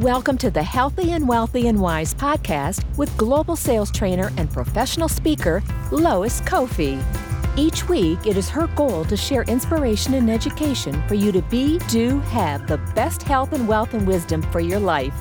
Welcome to the Healthy and Wealthy and Wise podcast with global sales trainer and professional speaker, Lois Kofi. Each week, it is her goal to share inspiration and education for you to be, do, have the best health and wealth and wisdom for your life.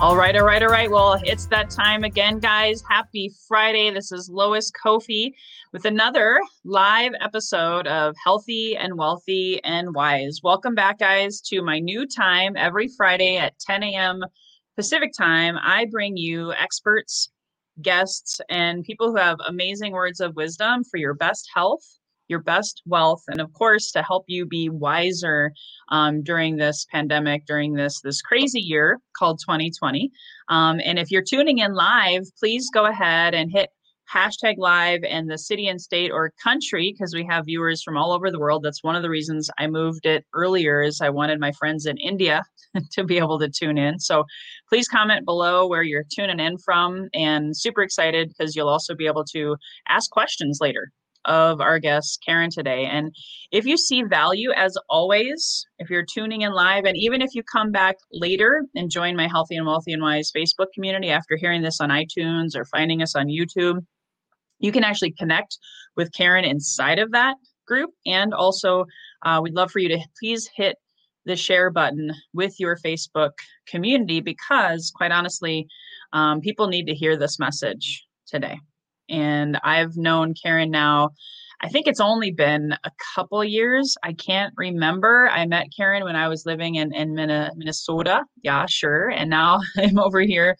All right, all right, all right. Well, it's that time again, guys. Happy Friday. This is Lois Kofi with another live episode of Healthy and Wealthy and Wise. Welcome back, guys, to my new time every Friday at 10 a.m. Pacific time. I bring you experts, guests, and people who have amazing words of wisdom for your best health your best wealth and of course to help you be wiser um, during this pandemic during this this crazy year called 2020 um, and if you're tuning in live please go ahead and hit hashtag live and the city and state or country because we have viewers from all over the world that's one of the reasons i moved it earlier is i wanted my friends in india to be able to tune in so please comment below where you're tuning in from and super excited because you'll also be able to ask questions later of our guest, Karen, today. And if you see value, as always, if you're tuning in live, and even if you come back later and join my Healthy and Wealthy and Wise Facebook community after hearing this on iTunes or finding us on YouTube, you can actually connect with Karen inside of that group. And also, uh, we'd love for you to please hit the share button with your Facebook community because, quite honestly, um, people need to hear this message today. And I've known Karen now, I think it's only been a couple years. I can't remember. I met Karen when I was living in, in Minnesota. Yeah, sure. And now I'm over here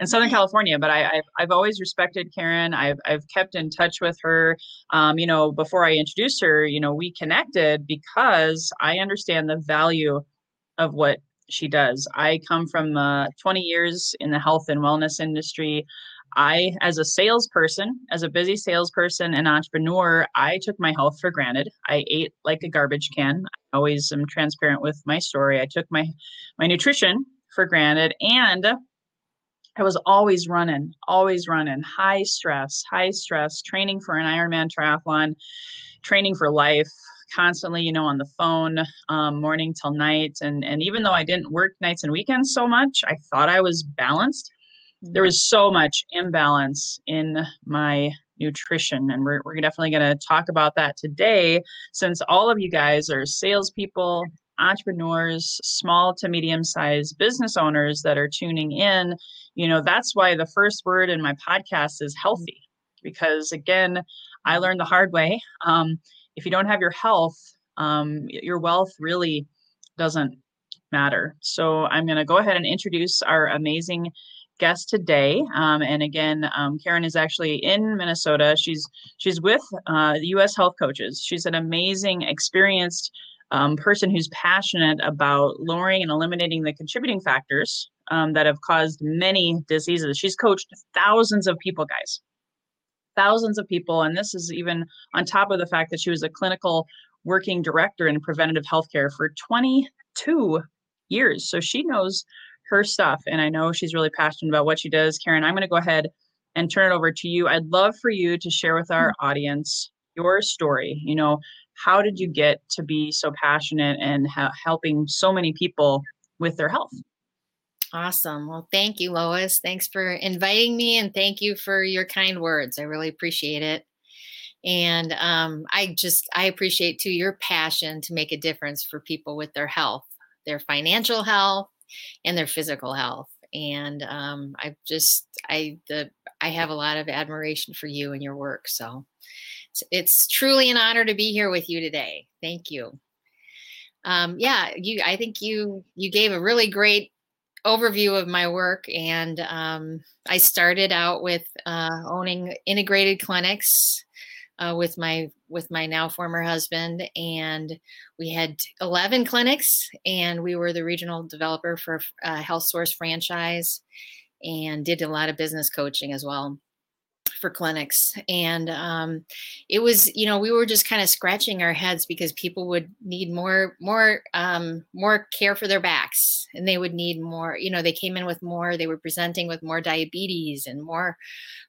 in Southern California. But I, have I've always respected Karen. I've, I've kept in touch with her. Um, you know, before I introduced her, you know, we connected because I understand the value of what she does. I come from uh, 20 years in the health and wellness industry. I, as a salesperson, as a busy salesperson and entrepreneur, I took my health for granted. I ate like a garbage can. I always am transparent with my story. I took my my nutrition for granted and I was always running, always running, high stress, high stress, training for an Ironman triathlon, training for life, constantly, you know, on the phone, um, morning till night. And and even though I didn't work nights and weekends so much, I thought I was balanced there was so much imbalance in my nutrition. And we're, we're definitely going to talk about that today, since all of you guys are salespeople, entrepreneurs, small to medium sized business owners that are tuning in. You know, that's why the first word in my podcast is healthy, because again, I learned the hard way. Um, if you don't have your health, um, your wealth really doesn't matter. So I'm going to go ahead and introduce our amazing guest today. Um, and again, um, Karen is actually in Minnesota. She's she's with uh, the U.S. Health Coaches. She's an amazing, experienced um, person who's passionate about lowering and eliminating the contributing factors um, that have caused many diseases. She's coached thousands of people, guys, thousands of people, and this is even on top of the fact that she was a clinical working director in preventative healthcare for 22 years. So she knows her stuff. And I know she's really passionate about what she does. Karen, I'm going to go ahead and turn it over to you. I'd love for you to share with our mm-hmm. audience your story. You know, how did you get to be so passionate and ha- helping so many people with their health? Awesome. Well, thank you, Lois. Thanks for inviting me and thank you for your kind words. I really appreciate it. And um, I just, I appreciate too your passion to make a difference for people with their health, their financial health, and their physical health. And um, I just I the I have a lot of admiration for you and your work. So it's, truly an honor to be here with you today. Thank you. Um, yeah, you I think you you gave a really great overview of my work and um, i started out with uh, owning integrated clinics uh, with my with my now former husband, and we had 11 clinics, and we were the regional developer for a Health Source franchise, and did a lot of business coaching as well for clinics. And um, it was you know we were just kind of scratching our heads because people would need more more um, more care for their backs and they would need more you know they came in with more they were presenting with more diabetes and more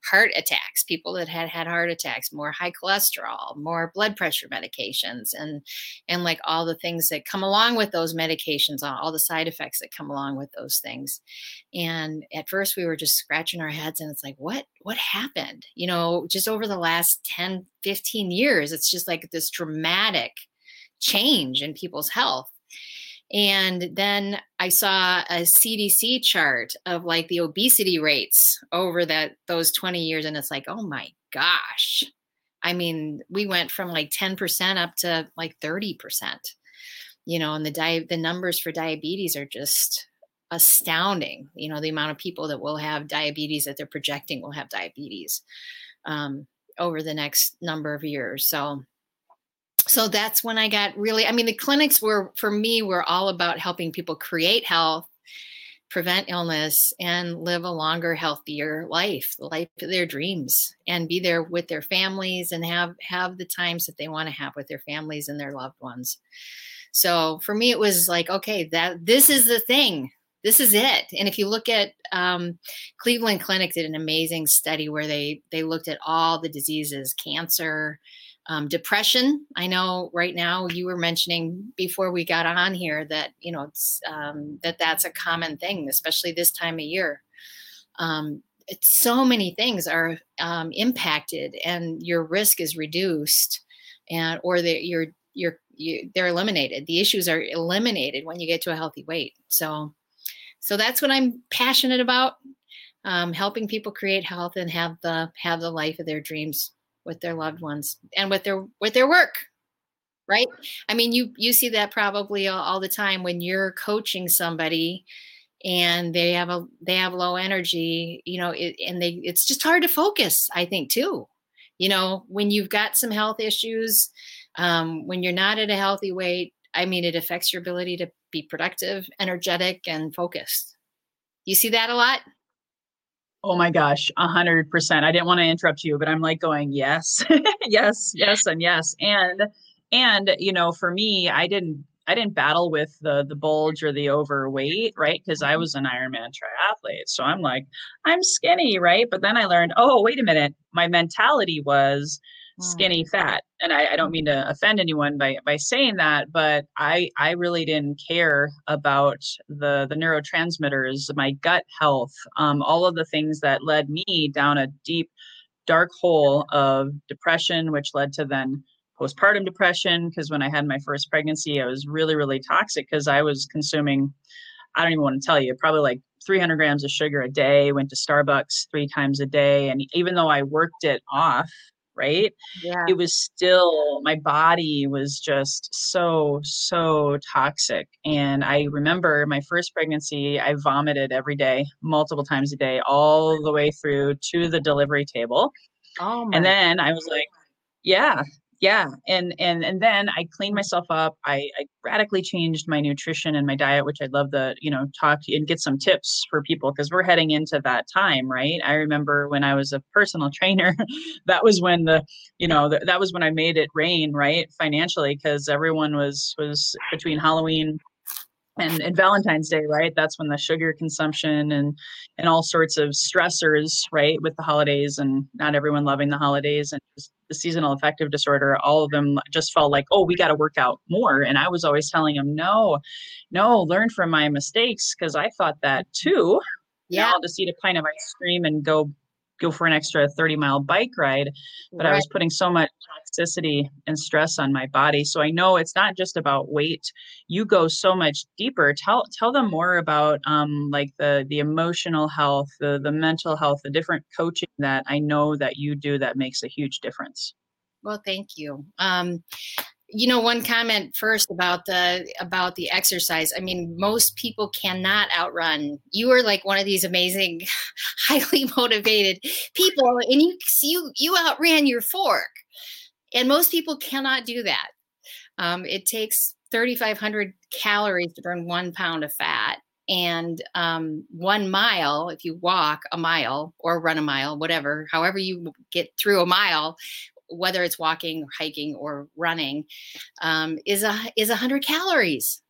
heart attacks people that had had heart attacks more high cholesterol more blood pressure medications and and like all the things that come along with those medications all the side effects that come along with those things. And at first we were just scratching our heads and it's like what what happened you know just over the last 10 15 years it's just like this dramatic change in people's health and then I saw a CDC chart of like the obesity rates over that those 20 years and it's like, "Oh my gosh." I mean, we went from like 10% up to like 30%. You know, and the di- the numbers for diabetes are just astounding. You know, the amount of people that will have diabetes that they're projecting will have diabetes um, over the next number of years. So so that's when I got really, I mean, the clinics were, for me, were all about helping people create health, prevent illness, and live a longer, healthier life, life of their dreams, and be there with their families and have have the times that they want to have with their families and their loved ones. So for me, it was like, okay, that this is the thing. This is it. And if you look at um, Cleveland Clinic, did an amazing study where they they looked at all the diseases, cancer, um, depression. I know right now you were mentioning before we got on here that you know um, that that's a common thing especially this time of year. Um, so many things are um, impacted and your risk is reduced and or that you're you're you, they're eliminated. The issues are eliminated when you get to a healthy weight. So so that's what i'm passionate about um, helping people create health and have the have the life of their dreams with their loved ones and with their with their work right? I mean you you see that probably all, all, the time when you're coaching somebody and they have a they have low energy you know it, and they it's just hard to focus i think too. You know when you've got some health issues um, when you're not at a healthy weight i mean it affects your ability to be productive energetic and focused you see that a lot Oh my gosh, a hundred percent. I didn't want to interrupt you, but I'm like going, yes, yes, yes, and yes. And and you know, for me, I didn't I didn't battle with the the bulge or the overweight, right? Because I mm-hmm. was an Ironman triathlete. So I'm like, I'm skinny, right? But then I learned, oh, wait a minute. My mentality was skinny mm. fat and I, I, don't mean to offend anyone by by saying that but i i really didn't care about the the neurotransmitters my gut health um, all of the things that led me down a deep dark hole of depression which led to then postpartum depression because when i had my first pregnancy i was really really toxic because i was consuming i don't even want to tell you probably like 300 grams of sugar a day went to starbucks three times a day and even though i worked it off right yeah. it was still my body was just so so toxic and i remember my first pregnancy i vomited every day multiple times a day all the way through to the delivery table oh and then i was like yeah yeah and and and then i cleaned myself up I, I, radically changed my nutrition and my diet which i'd love to you know talk and get some tips for people because we're heading into that time right? I remember when i was a personal trainer that was when the you know the, that was when i made it rain right financially because everyone was was between halloween and, and valentine's day right? That's when the sugar consumption and and all sorts of stressors right with the holidays and not everyone loving the holidays and just the seasonal affective disorder all of them just felt like oh we got to work out more. And i was always telling them no no learn from my mistakes because i thought that too. Yeah. I'll just eat a pint of ice cream and go go for an extra 30 mile bike ride but right. i was putting so much toxicity and stress on my body. So i know it's not just about weight. You go so much deeper. Tell tell them more about um, like the the emotional health the the mental health the different coaching that i know that you do that makes a huge difference. Well thank you. Um, you know one comment first about the about the exercise. I mean most people cannot outrun. You are like one of these amazing highly motivated people and you you you outran your fork. And most people cannot do that. Um, it takes 3500 calories to burn one pound of fat and um, one mile if you walk a mile or run a mile whatever however you get through a mile whether it's walking hiking or running um, is a is 100 calories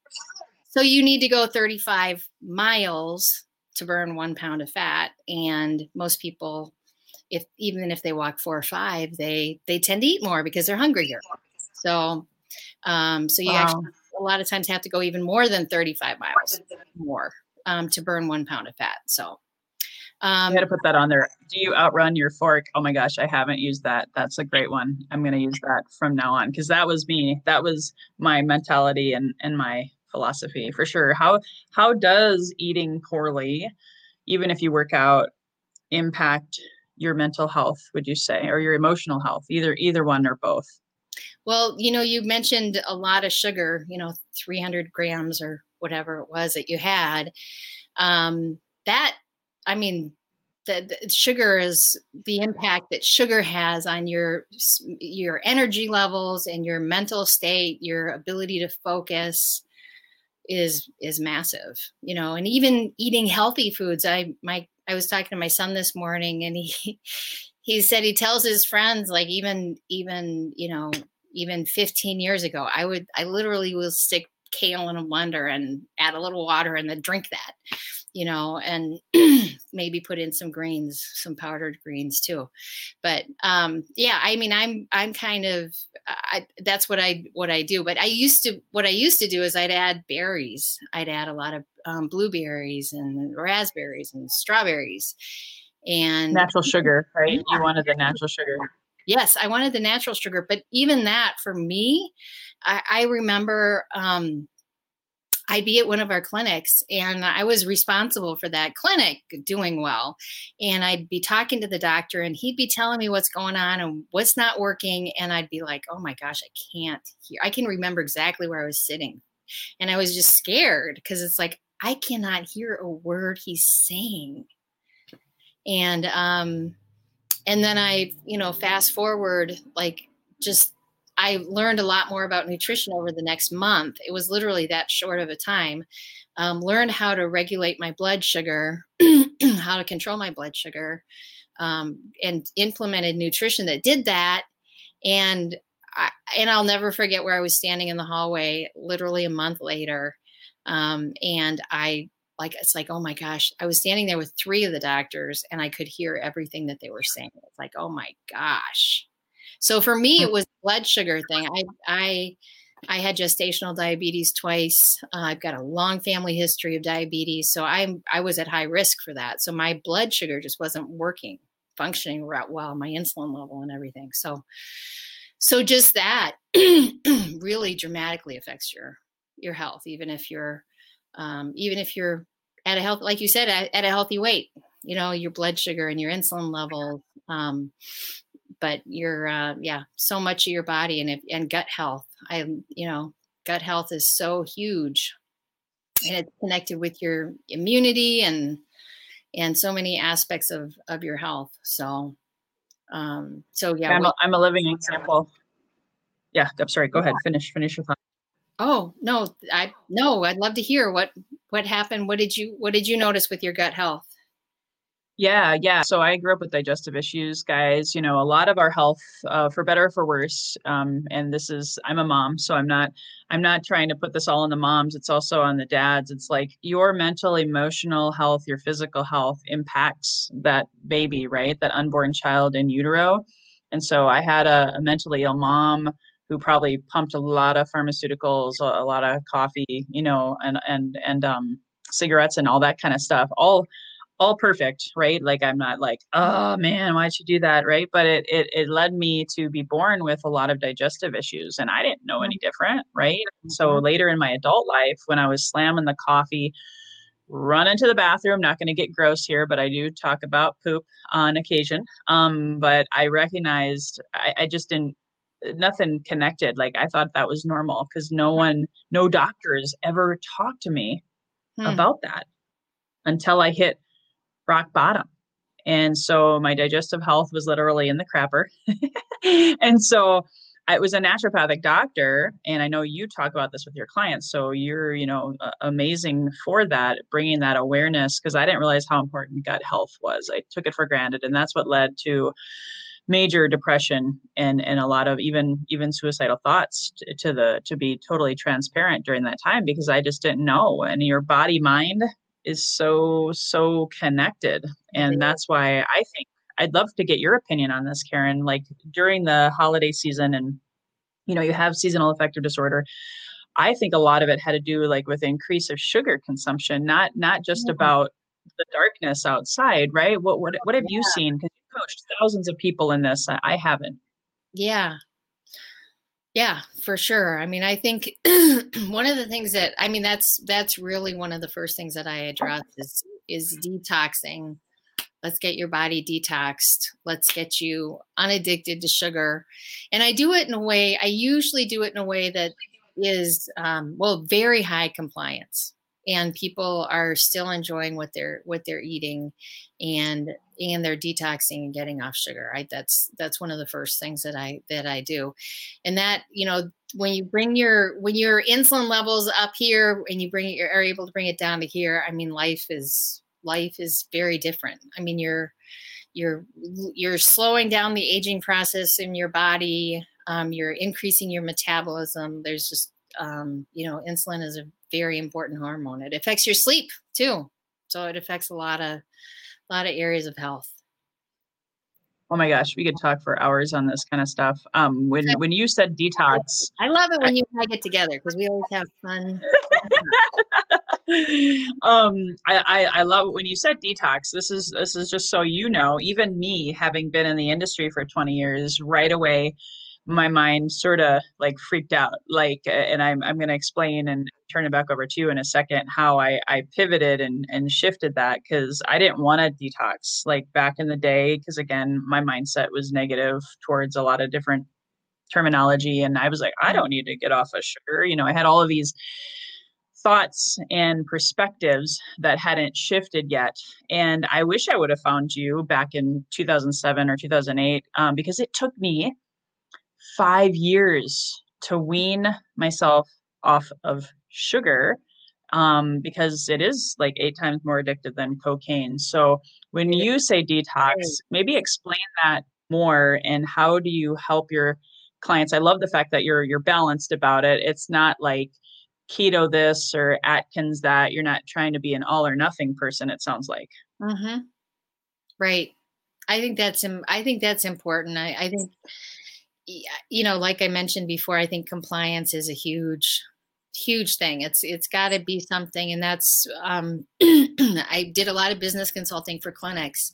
so you need to go 35 miles to burn one pound of fat and most people if even if they walk four or five they they tend to eat more because they're hungrier so um, so you wow. actually a lot of times have to go even more than 35 miles more um, to burn one pound of fat. So um, I had to put that on there. Do you outrun your fork? Oh my gosh, I haven't used that. That's a great one. I'm going to use that from now on because that was me. That was my mentality and and my philosophy for sure. How how does eating poorly, even if you work out, impact your mental health? Would you say, or your emotional health? Either either one or both. Well, you know, you mentioned a lot of sugar, you know, 300 grams or whatever it was that you had. Um, that, I mean, the, the, sugar is the impact that sugar has on your your energy levels and your mental state, your ability to focus is is massive. You know, and even eating healthy foods. I my I was talking to my son this morning, and he he said he tells his friends like even even you know even 15 years ago, I would, I literally will stick kale in a blender and add a little water and then drink that, you know, and maybe put in some greens, some powdered greens too. But um, yeah, I mean, I'm, I'm kind of, I, that's what I, what I do. But I used to, what I used to do is I'd add berries. I'd add a lot of um, blueberries and raspberries and strawberries and natural sugar, right? Yeah. You wanted the natural sugar. Yes, I wanted the natural sugar, but even that for me, I, I remember um, I'd be at one of our clinics and I was responsible for that clinic doing well. And I'd be talking to the doctor and he'd be telling me what's going on and what's not working. And I'd be like, oh my gosh, I can't hear. I can remember exactly where I was sitting. And I was just scared because it's like, I cannot hear a word he's saying. And um, and then I, you know, fast forward, like just I learned a lot more about nutrition over the next month. It was literally that short of a time. Um, learned how to regulate my blood sugar, how to control my blood sugar, um, and implemented nutrition that did that. And I, and I'll never forget where I was standing in the hallway, literally a month later, um, and I like it's like oh my gosh i was standing there with three of the doctors and i could hear everything that they were saying it's like oh my gosh so for me it was blood sugar thing. I i i had gestational diabetes twice. Uh, i've got a long family history of diabetes so i'm i was at high risk for that. So my blood sugar just wasn't working functioning well my insulin level and everything. So so just that really dramatically affects your your health even if you're um, even if you're at a health, like you said, at, at, a healthy weight, you know, your blood sugar and your insulin level. Um, but your, uh, yeah, so much of your body and, and gut health. I, you know, gut health is so huge and it's connected with your immunity and, and so many aspects of, of your health. So, um, so yeah, I'm, a, I'm a living example. Yeah. I'm sorry. Go ahead. Finish, finish your thought. Oh no, I no, I'd love to hear what what happened. What did you what did you notice with your gut health? Yeah, yeah. So I grew up with digestive issues, guys. You know, a lot of our health, uh, for better or for worse. Um, and this is, I'm a mom, so I'm not, I'm not trying to put this all on the moms. It's also on the dads. It's like your mental, emotional health, your physical health impacts that baby, right? That unborn child in utero. And so I had a, a mentally ill mom who probably pumped a lot of pharmaceuticals, a, lot of coffee, you know, and and and um, cigarettes and all that kind of stuff. All all perfect, right? Like I'm not like, oh man, why'd you do that, right? But it it it led me to be born with a lot of digestive issues, and I didn't know any different, right? So mm-hmm. later in my adult life, when I was slamming the coffee, run into the bathroom. Not going to get gross here, but I do talk about poop on occasion. Um, but I recognized I, I just didn't nothing connected. Like I thought that was normal because no one, no doctors ever talked to me hmm. about that until I hit rock bottom. And so my digestive health was literally in the crapper. and so I was a naturopathic doctor, and I know you talk about this with your clients. So you're, you know, amazing for that, bringing that awareness because I didn't realize how important gut health was. I took it for granted, and that's what led to major depression and and a lot of even even suicidal thoughts to, to the to be totally transparent during that time because I just didn't know. And your body mind is so so connected, and that's why I think I'd love to get your opinion on this, Karen. Like during the holiday season, and you know, you have seasonal affective disorder. I think a lot of it had to do like with increase of sugar consumption, not not just yeah. about the darkness outside, right? What what what have yeah. you seen? Because you coached thousands of people in this. I, I haven't. Yeah. Yeah, for sure. I mean, I think one of the things that I mean that's that's really one of the first things that I address is is detoxing. Let's get your body detoxed. Let's get you unaddicted to sugar. And i do it in a way i usually do it in a way that is um, well very high compliance and people are still enjoying what they're what they're eating and and they're detoxing and getting off sugar right that's that's one of the first things that i that i do and that you know when you bring your when your insulin levels up here and you bring it you're able to bring it down to here i mean life is life is very different. I mean, you're you're you're slowing down the aging process in your body. Um, you're increasing your metabolism. There's just um, you know, insulin is a very important hormone. It affects your sleep too, so it affects a lot of a lot of areas of health. Oh my gosh, we could talk for hours on this kind of stuff. Um, when when you said detox, I love it when you and I get together because we always have fun. um, I, I, I love when you said detox. This is this is just so you know. Even me, having been in the industry for twenty years, right away, my mind sort of like freaked out. Like, and I'm I'm going to explain and turn it back over to you in a second how I I pivoted and and shifted that because I didn't want to detox like back in the day because again my mindset was negative towards a lot of different terminology and I was like I don't need to get off of sugar. You know, I had all of these thoughts and perspectives that hadn't shifted yet. And I wish I would have found you back in 2007 or 2008 um, because it took me five years to wean myself off of sugar um, because it is like eight times more addictive than cocaine. So when you say detox, maybe explain that more and how do you help your clients? I love the fact that you're you're balanced about it. It's not like keto this or Atkins that. You're not trying to be an all or nothing person. It sounds like. Mm-hmm. Right. I think that's I think that's important. I, I think you know, like I mentioned before, I think compliance is a huge huge thing it's it's got to be something and that's um, i did a lot of business consulting for clinics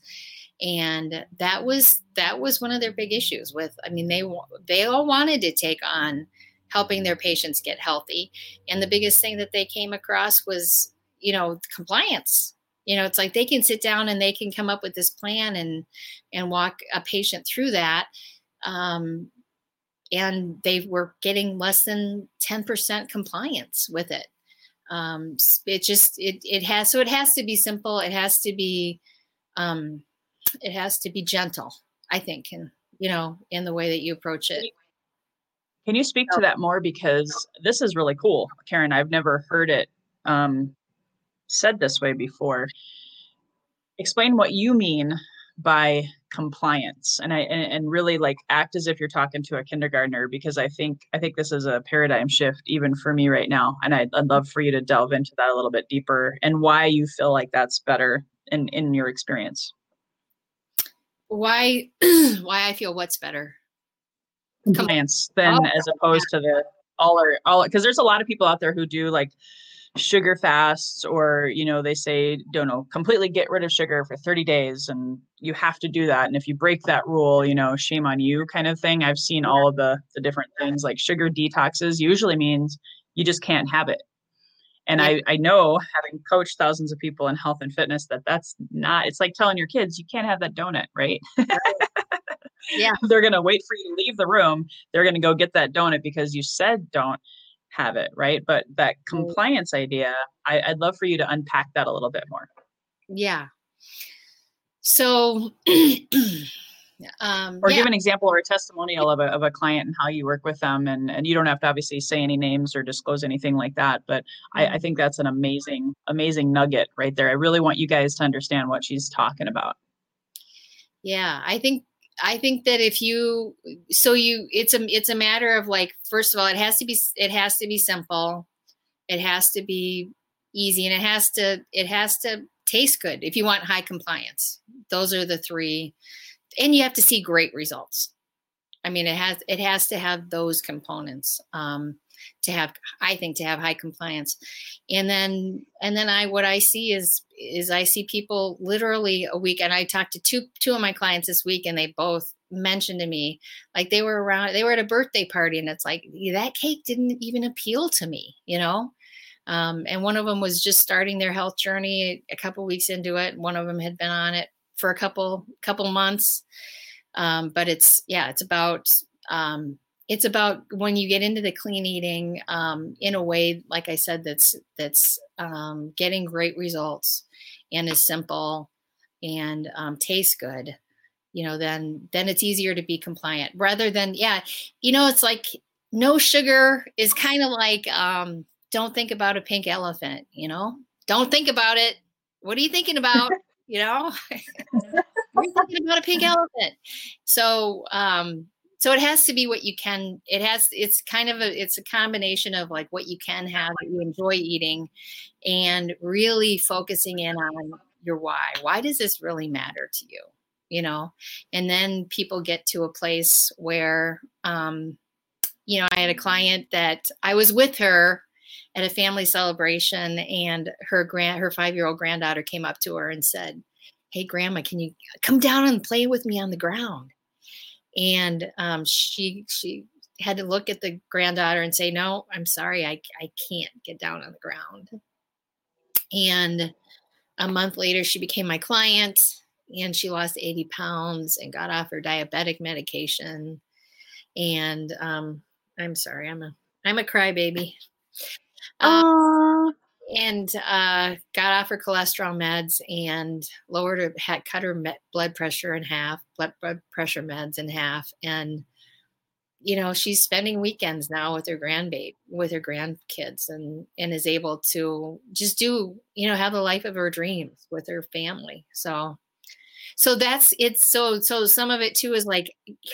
and that was that was one of their big issues with i mean they they all wanted to take on helping their patients get healthy. And the biggest thing that they came across was, you know, compliance. You know, it's like they can sit down and they can come up with this plan and and walk a patient through that. Um, and they were getting less than 10% compliance with it. Um, it just it it has so it has to be simple. It has to be um, it has to be gentle. I think, and you know, in the way that you approach it. Can you speak to that more? Because this is really cool, Karen. I've never heard it um, said this way before. Explain what you mean by compliance and i and, and, really like act as if you're talking to a kindergartner because i think i think this is a paradigm shift even for me right now and I'd, I'd love for you to delve into that a little bit deeper and why you feel like that's better in in your experience. Why why i feel what's better. Compliance than oh, as opposed yeah. to the all or all because there's a lot of people out there who do like sugar fasts or you know they say don't know completely get rid of sugar for 30 days and you have to do that. And if you break that rule you know shame on you kind of thing. I've seen all of the the different things like sugar detoxes usually means you just can't have it. And I, I know having coached thousands of people in health and fitness that that's not it's like telling your kids you can't have that donut right? Yeah. They're going to wait for you to leave the room. They're going to go get that donut because you said don't have it right but that compliance idea I, i'd love for you to unpack that a little bit more yeah so Um, or yeah. give an example or a testimonial of a, of a client and how you work with them. And, and you don't have to obviously say any names or disclose anything like that. But. I, I mm-hmm. think that's an amazing, amazing nugget right there. I really want you guys to understand what she's talking about. Yeah, I think I think that if you so you it's a it's a matter of like first of all it has to be it has to be simple. It has to be easy and it has to it has to taste good if you want high compliance. Those are the three and you have to see great results. I mean it has it has to have those components. Um to have i think to have high compliance. And then and then i what i see is is i see people literally a week and i talked to two two of my clients this week and they both mentioned to me like they were around they were at a birthday party and it's like that cake didn't even appeal to me you know? Um, and one of them was just starting their health journey a couple weeks into it. One of them had been on it for a couple couple months. Um, but it's yeah it's about um, it's about when you get into the clean eating um, in a way, like I said, that's that's um, getting great results and is simple and um, tastes good. You know, then then it's easier to be compliant rather than yeah. You know, it's like no sugar is kind of like um, don't think about a pink elephant. You know, don't think about it. What are you thinking about? you know, you're thinking about a pink elephant. So um, so it has to be what you can it has it's kind of a it's a combination of like what you can have that you enjoy eating and really focusing in on your why. Why does this really matter to you? You know? And then people get to a place where um you know i had a client that i was with her at a family celebration and her grand her five year old granddaughter came up to her and said hey grandma can you come down and play with me on the ground and um, she she had to look at the granddaughter and say, "No, I'm sorry, I I can't get down on the ground." And a month later, she became my client, and she lost 80 pounds and got off her diabetic medication. And um, I'm sorry, I'm a I'm a crybaby. Um, and uh, got off her cholesterol meds and lowered her had cut her blood pressure in half blood, blood pressure meds in half. And you know she's spending weekends now with her grandbaby with her grandkids and and is able to just do you know have the life of her dreams with her family. So so that's it's so so some of it too is like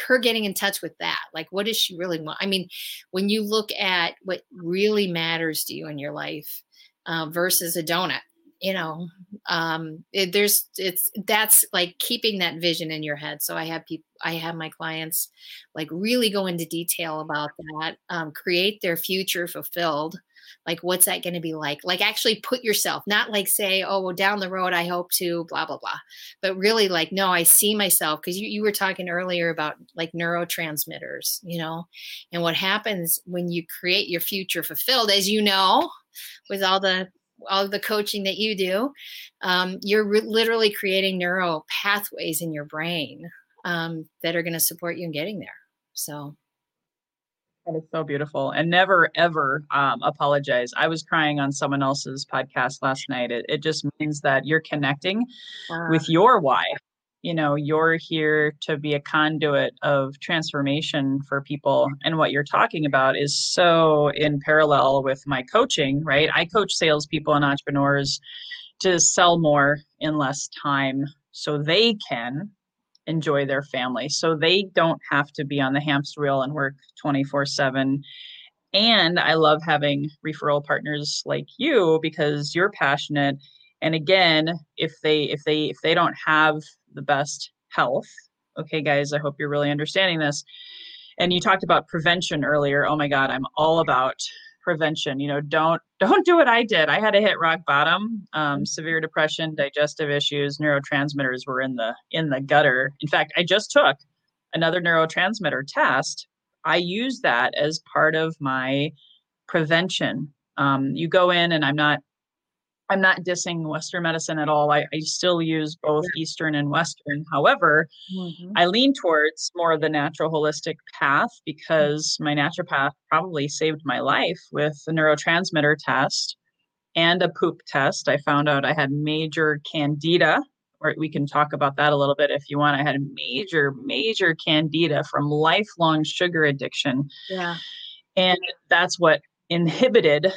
her getting in touch with that. Like what does she really want? I mean when you look at what really matters to you in your life uh, versus a donut you know? Um it, there's it's that's like keeping that vision in your head. So i have people i have my clients like really go into detail about that um, create their future fulfilled. Like what's that going to be like? Like actually put yourself not like say oh well down the road i hope to blah blah blah. But really like no i see myself because you, you were talking earlier about like neurotransmitters you know? And what happens when you create your future fulfilled as you know with all the all the coaching that you do, um, you're re- literally creating neural pathways in your brain um, that are going to support you in getting there. So that is so beautiful. And never, ever um, apologize. I was crying on someone else's podcast last night. It, it just means that you're connecting with your why you know you're here to be a conduit of transformation for people mm-hmm. and what you're talking about is so in parallel with my coaching right? I coach salespeople and entrepreneurs to sell more in less time so they can enjoy their family so they don't have to be on the hamster wheel and work 24 7 and i love having referral partners like you because you're passionate and again if they if they if they don't have the best health. Okay guys i hope you're really understanding this. And you talked about prevention earlier. Oh my god i'm all about prevention. You know don't don't do what i did. I had to hit rock bottom. Um, severe depression digestive issues neurotransmitters were in the in the gutter. In fact i just took another neurotransmitter test. I use that as part of my prevention. Um, you go in and i'm not I'm not dissing Western medicine at all. I, I still use both Eastern and Western. However, mm-hmm. I lean towards more of the natural holistic path because my naturopath probably saved my life with a neurotransmitter test and a poop test. I found out I had major candida, or we can talk about that a little bit if you want. I had a major, major candida from lifelong sugar addiction. Yeah. And that's what inhibited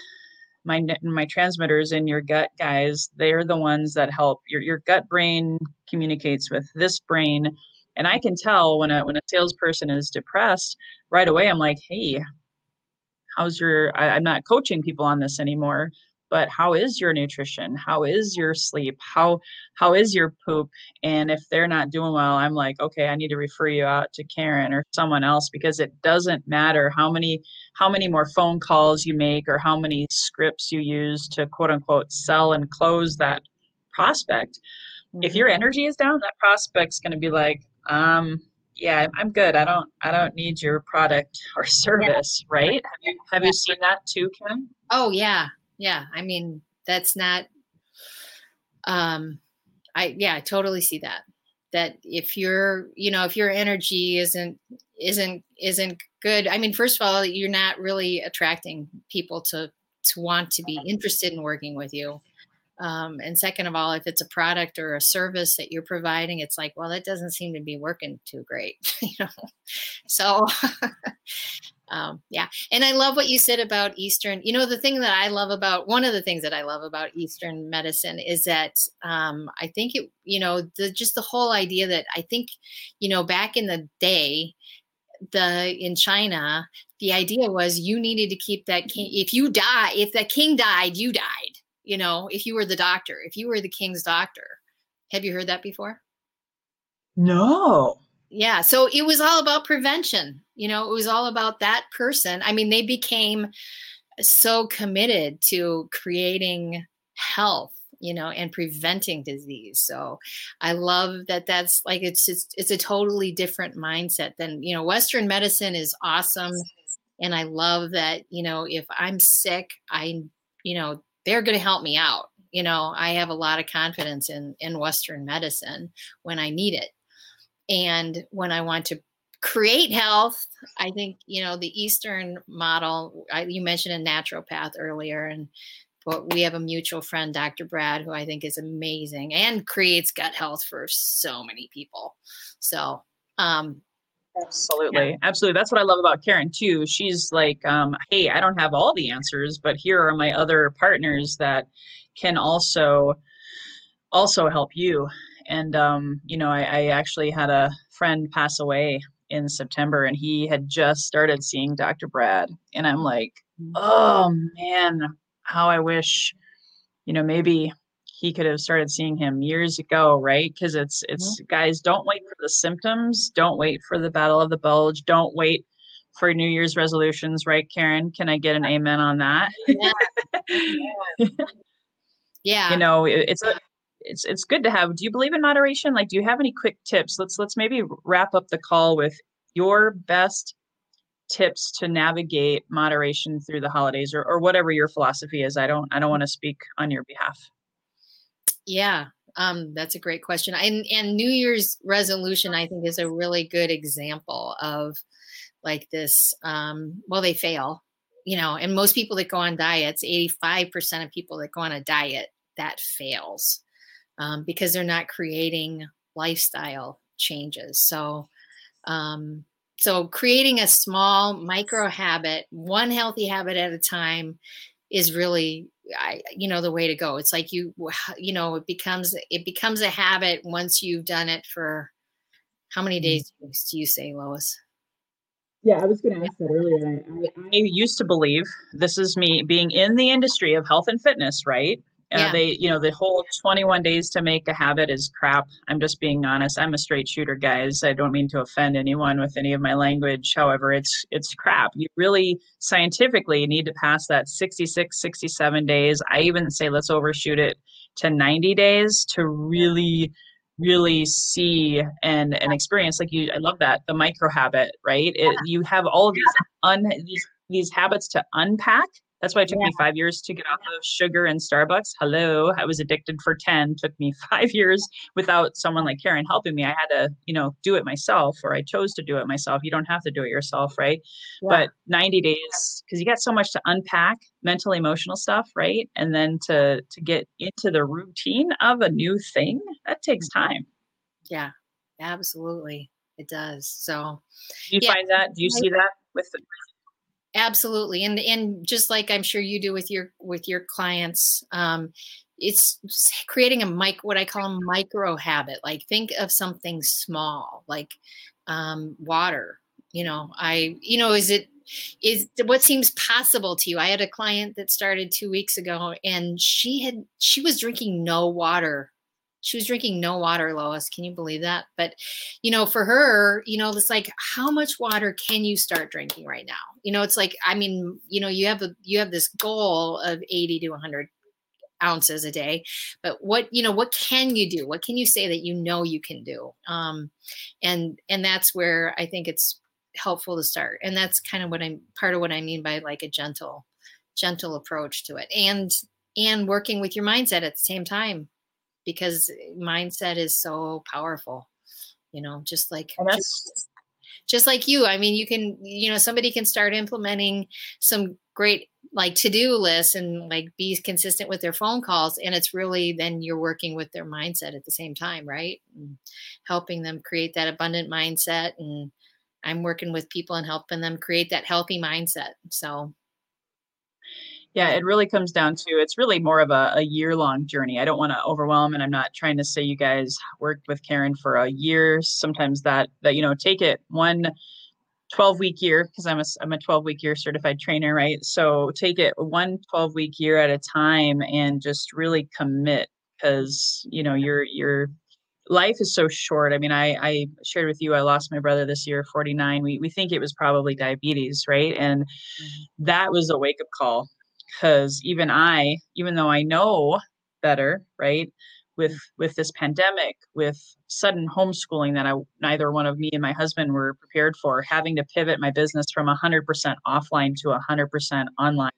my my transmitters in your gut guys they're the ones that help your your gut brain communicates with this brain. And i can tell when a when a salesperson is depressed right away i'm like hey how's your I, i'm not coaching people on this anymore but how is your nutrition? How is your sleep? How how is your poop? And if they're not doing well i'm like okay i need to refer you out to karen or someone else because it doesn't matter how many how many more phone calls you make or how many scripts you use to quote unquote sell and close that prospect. Mm-hmm. if your energy is down that prospect's going to be like um yeah i'm good. I don't i don't need your product or service yeah. right? Have you have yeah. you seen that too kim? Oh yeah yeah i mean that's not um i yeah i totally see that that if you're you know if your energy isn't isn't isn't good i mean first of all you're not really attracting people to to want to be interested in working with you. Um, and second of all if it's a product or a service that you're providing it's like well that doesn't seem to be working too great you know? So um, yeah and i love what you said about eastern you know the thing that i love about one of the things that i love about eastern medicine is that um, i think it you know the just the whole idea that i think you know back in the day the in china the idea was you needed to keep that king if you die if that king died you died you know if you were the doctor if you were the king's doctor. Have you heard that before? No yeah so it was all about prevention you know it was all about that person. I mean they became so committed to creating health you know and preventing disease. So i love that that's like it's it's, it's a totally different mindset than you know western medicine is awesome and i love that you know if i'm sick i you know they're going to help me out. You know i have a lot of confidence in in western medicine when i need it and when I want to create health, I think, you know, the Eastern model, I, you mentioned a naturopath earlier, and but we have a mutual friend, Dr. Brad, who I think is amazing and creates gut health for so many people. So, um, Absolutely. Yeah. Absolutely. That's what I love about Karen too. She's like, um, hey, I don't have all the answers, but here are my other partners that can also also help you and um, you know I, I actually had a friend pass away in September and he had just started seeing Dr. Brad and I'm like mm. oh man how I wish you know maybe he could have started seeing him years ago right because it's it's mm-hmm. guys don't wait for the symptoms don't wait for the battle of the bulge don't wait for new year's resolutions right karen can i get an amen on that yeah, yeah. you know it, it's a it's it's good to have. Do you believe in moderation? Like do you have any quick tips? Let's let's maybe wrap up the call with your best tips to navigate moderation through the holidays or, or whatever your philosophy is. I don't i don't want to speak on your behalf. Yeah um, that's a great question. And and new year's resolution i think is a really good example of like this um, well they fail you know and most people that go on diets 85% of people that go on a diet that fails um, because they're not creating lifestyle changes. So, um, so creating a small micro habit, one healthy habit at a time, is really, I, you know, the way to go. It's like you, you know, it becomes it becomes a habit once you've done it for how many mm-hmm. days do you say, Lois? Yeah, I was going to ask that earlier. I, I, I, used to believe this is me being in the industry of health and fitness, right? Yeah. they you know the whole 21 days to make a habit is crap. I'm just being honest. I'm a straight shooter guys. I don't mean to offend anyone with any of my language. However it's it's crap. You really scientifically need to pass that 66 67 days. I even say let's overshoot it to 90 days to really really see and and experience. Like you i love that. The micro habit right? It, you have all of these un these these habits to unpack That's why it took yeah. me five years to get off of sugar and Starbucks. Hello, I was addicted for 10, took me five years without someone like Karen helping me. I had to, you know, do it myself or I chose to do it myself. You don't have to do it yourself, right? Yeah. But 90 days, because you got so much to unpack, mental, emotional stuff, right? And then to to get into the routine of a new thing, that takes mm-hmm. time. Yeah, absolutely. It does. So do you yeah. find that? Do you see that with the absolutely and and just like i'm sure you do with your with your clients um it's creating a mic what i call a micro habit like think of something small like um water you know i you know is it is what seems possible to you? I had a client that started two weeks ago and she had she was drinking no water she was drinking no water lois can you believe that? But you know for her you know it's like how much water can you start drinking right now? You know it's like i mean you know you have a you have this goal of 80 to 100 ounces a day but what you know what can you do? What can you say that you know you can do? Um and and that's where i think it's helpful to start and that's kind of what i'm part of what i mean by like a gentle gentle approach to it and and working with your mindset at the same time because mindset is so powerful you know just like just, just like you i mean you can you know somebody can start implementing some great like to-do lists and like be consistent with their phone calls and it's really then you're working with their mindset at the same time right? And helping them create that abundant mindset and i'm working with people and helping them create that healthy mindset so yeah, it really comes down to it's really more of a, a year long journey. I don't want to overwhelm, and I'm not trying to say you guys worked with Karen for a year. Sometimes that that you know take it one 12 week year because I'm a I'm a 12 week year certified trainer, right? So take it one 12 week year at a time and just really commit because you know your your life is so short. I mean, I I shared with you I lost my brother this year, 49. We we think it was probably diabetes, right? And mm-hmm. that was a wake up call because even I, even though I know better, right, with mm. with this pandemic, with sudden homeschooling that I neither one of me and my husband were prepared for, having to pivot my business from 100% offline to 100% online,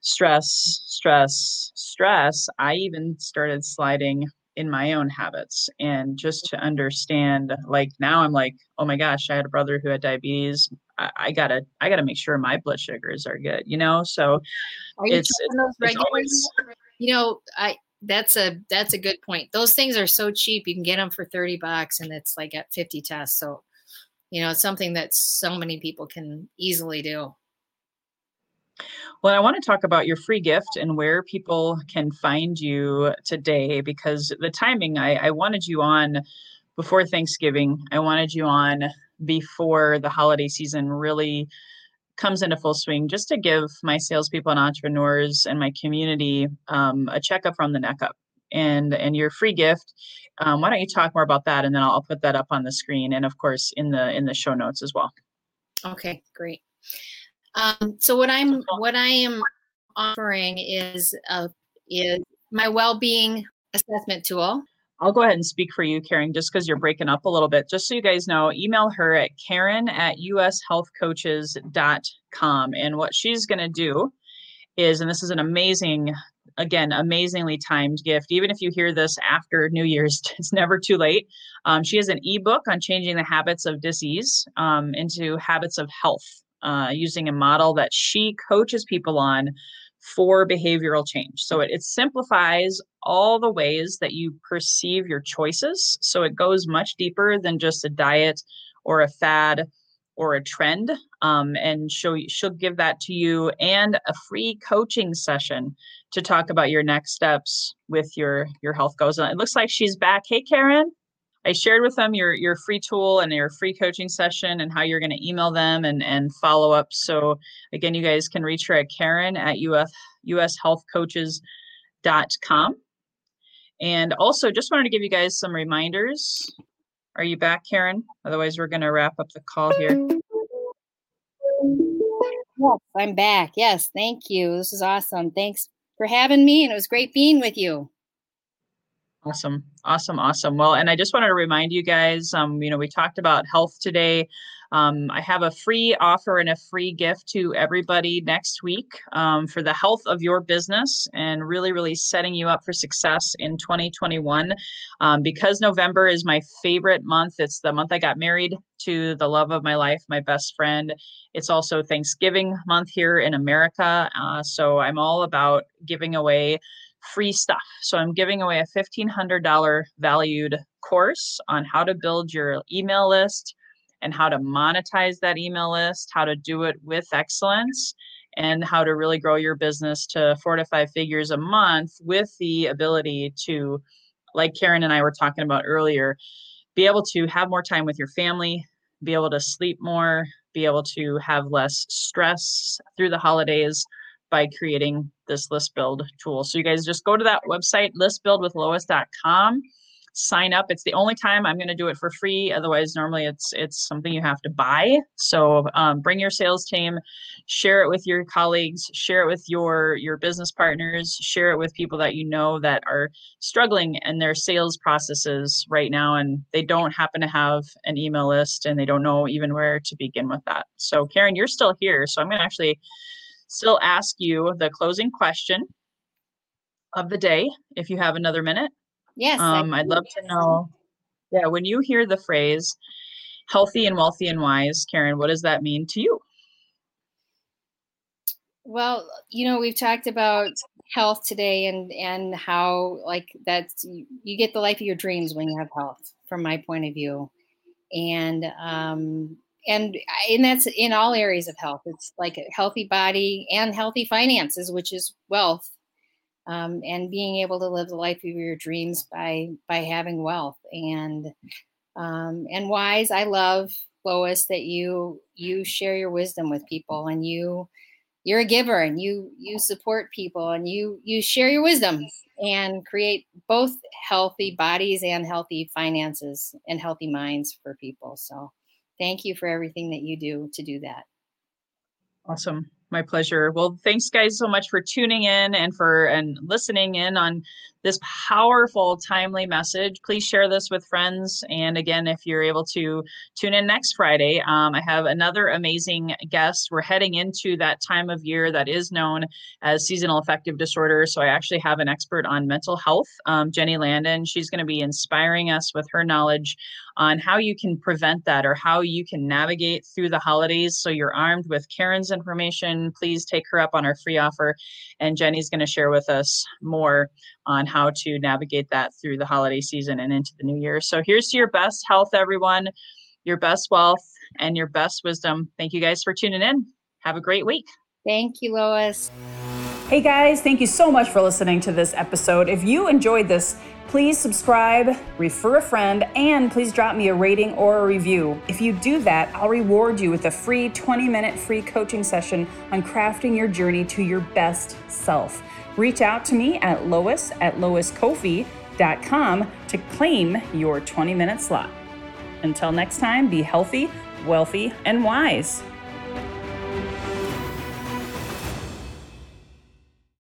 stress, stress, stress. I even started sliding in my own habits and just to understand like now i'm like oh my gosh i had a brother who had diabetes i, I gotta i gotta make sure my blood sugars are good you know? So you it's, it's, it's always, you know i that's a that's a good point. Those things are so cheap you can get them for 30 bucks and it's like at 50 tests so you know it's something that so many people can easily do. Well, I want to talk about your free gift and where people can find you today because the timing, I, I wanted you on before Thanksgiving. I wanted you on before the holiday season really comes into full swing, just to give my salespeople and entrepreneurs and my community um, a checkup from the neck up. And and your free gift. Um, why don't you talk more about that, and then I'll, put that up on the screen, and of course in the in the show notes as well. Okay, great. Um, so what I'm what I am offering is uh, is my well-being assessment tool. I'll go ahead and speak for you, Karen, just because you're breaking up a little bit. Just so you guys know, email her at Karen at ushealthcoaches.com. And what she's going to do is, and this is an amazing, again, amazingly timed gift. Even if you hear this after New Year's, it's never too late. Um, she has an ebook on changing the habits of disease um, into habits of health uh, using a model that she coaches people on for behavioral change. So it, it simplifies all the ways that you perceive your choices. So it goes much deeper than just a diet or a fad or a trend. Um, and she'll, she'll give that to you and a free coaching session to talk about your next steps with your your health goals. And it looks like she's back. Hey, Karen. I shared with them your your free tool and your free coaching session and how you're going to email them and and follow up. So again, you guys can reach her at Karen at US ushealthcoaches.com. And also just wanted to give you guys some reminders. Are you back, Karen? Otherwise, we're going to wrap up the call here. Yes, I'm back. Yes, thank you. This is awesome. Thanks for having me, and it was great being with you. Awesome. Awesome. Awesome. Well, and I just wanted to remind you guys, um, you know, we talked about health today. Um, I have a free offer and a free gift to everybody next week um, for the health of your business and really, really setting you up for success in 2021. Um, because November is my favorite month, it's the month I got married to the love of my life, my best friend. It's also Thanksgiving month here in America. Uh, so I'm all about giving away free stuff. So I'm giving away a $1,500 valued course on how to build your email list and how to monetize that email list, how to do it with excellence, and how to really grow your business to four to five figures a month with the ability to, like Karen and I were talking about earlier, be able to have more time with your family, be able to sleep more, be able to have less stress through the holidays by creating this list build tool. So you guys just go to that website, listbuildwithlois.com sign up. It's the only time I'm going to do it for free. Otherwise, normally it's it's something you have to buy. So um, bring your sales team, share it with your colleagues, share it with your your business partners, share it with people that you know that are struggling in their sales processes right now, and they don't happen to have an email list and they don't know even where to begin with that. So Karen, you're still here, so I'm going to actually still ask you the closing question of the day if you have another minute. Yes. Um, I'd love to know. Yeah, when you hear the phrase healthy and wealthy and wise, Karen, what does that mean to you? Well, you know, we've talked about health today and and how like that's you get the life of your dreams when you have health from my point of view. And um and and that's in all areas of health. It's like a healthy body and healthy finances, which is wealth um, and being able to live the life of your dreams by by having wealth and um, and wise. I love Lois that you you share your wisdom with people and you you're a giver and you you support people and you you share your wisdom and create both healthy bodies and healthy finances and healthy minds for people. So thank you for everything that you do to do that. Awesome. My pleasure. Well, thanks guys so much for tuning in and for and listening in on this powerful, timely message. Please share this with friends. And again, if you're able to tune in next Friday, um, I have another amazing guest. We're heading into that time of year that is known as seasonal affective disorder. So I actually have an expert on mental health, um, Jenny Landon. She's going to be inspiring us with her knowledge on how you can prevent that or how you can navigate through the holidays. So you're armed with Karen's information. Please take her up on our free offer. And Jenny's going to share with us more on how to navigate that through the holiday season and into the new year. So here's to your best health, everyone, your best wealth, and your best wisdom. Thank you guys for tuning in. Have a great week. Thank you, Lois. Hey guys, thank you so much for listening to this episode. If you enjoyed this, please subscribe, refer a friend, and please drop me a rating or a review. If you do that, I'll reward you with a free 20 minute free coaching session on crafting your journey to your best self reach out to me at lois at loiscoffey.com to claim your 20 minute slot. Until next time, be healthy, wealthy, and wise.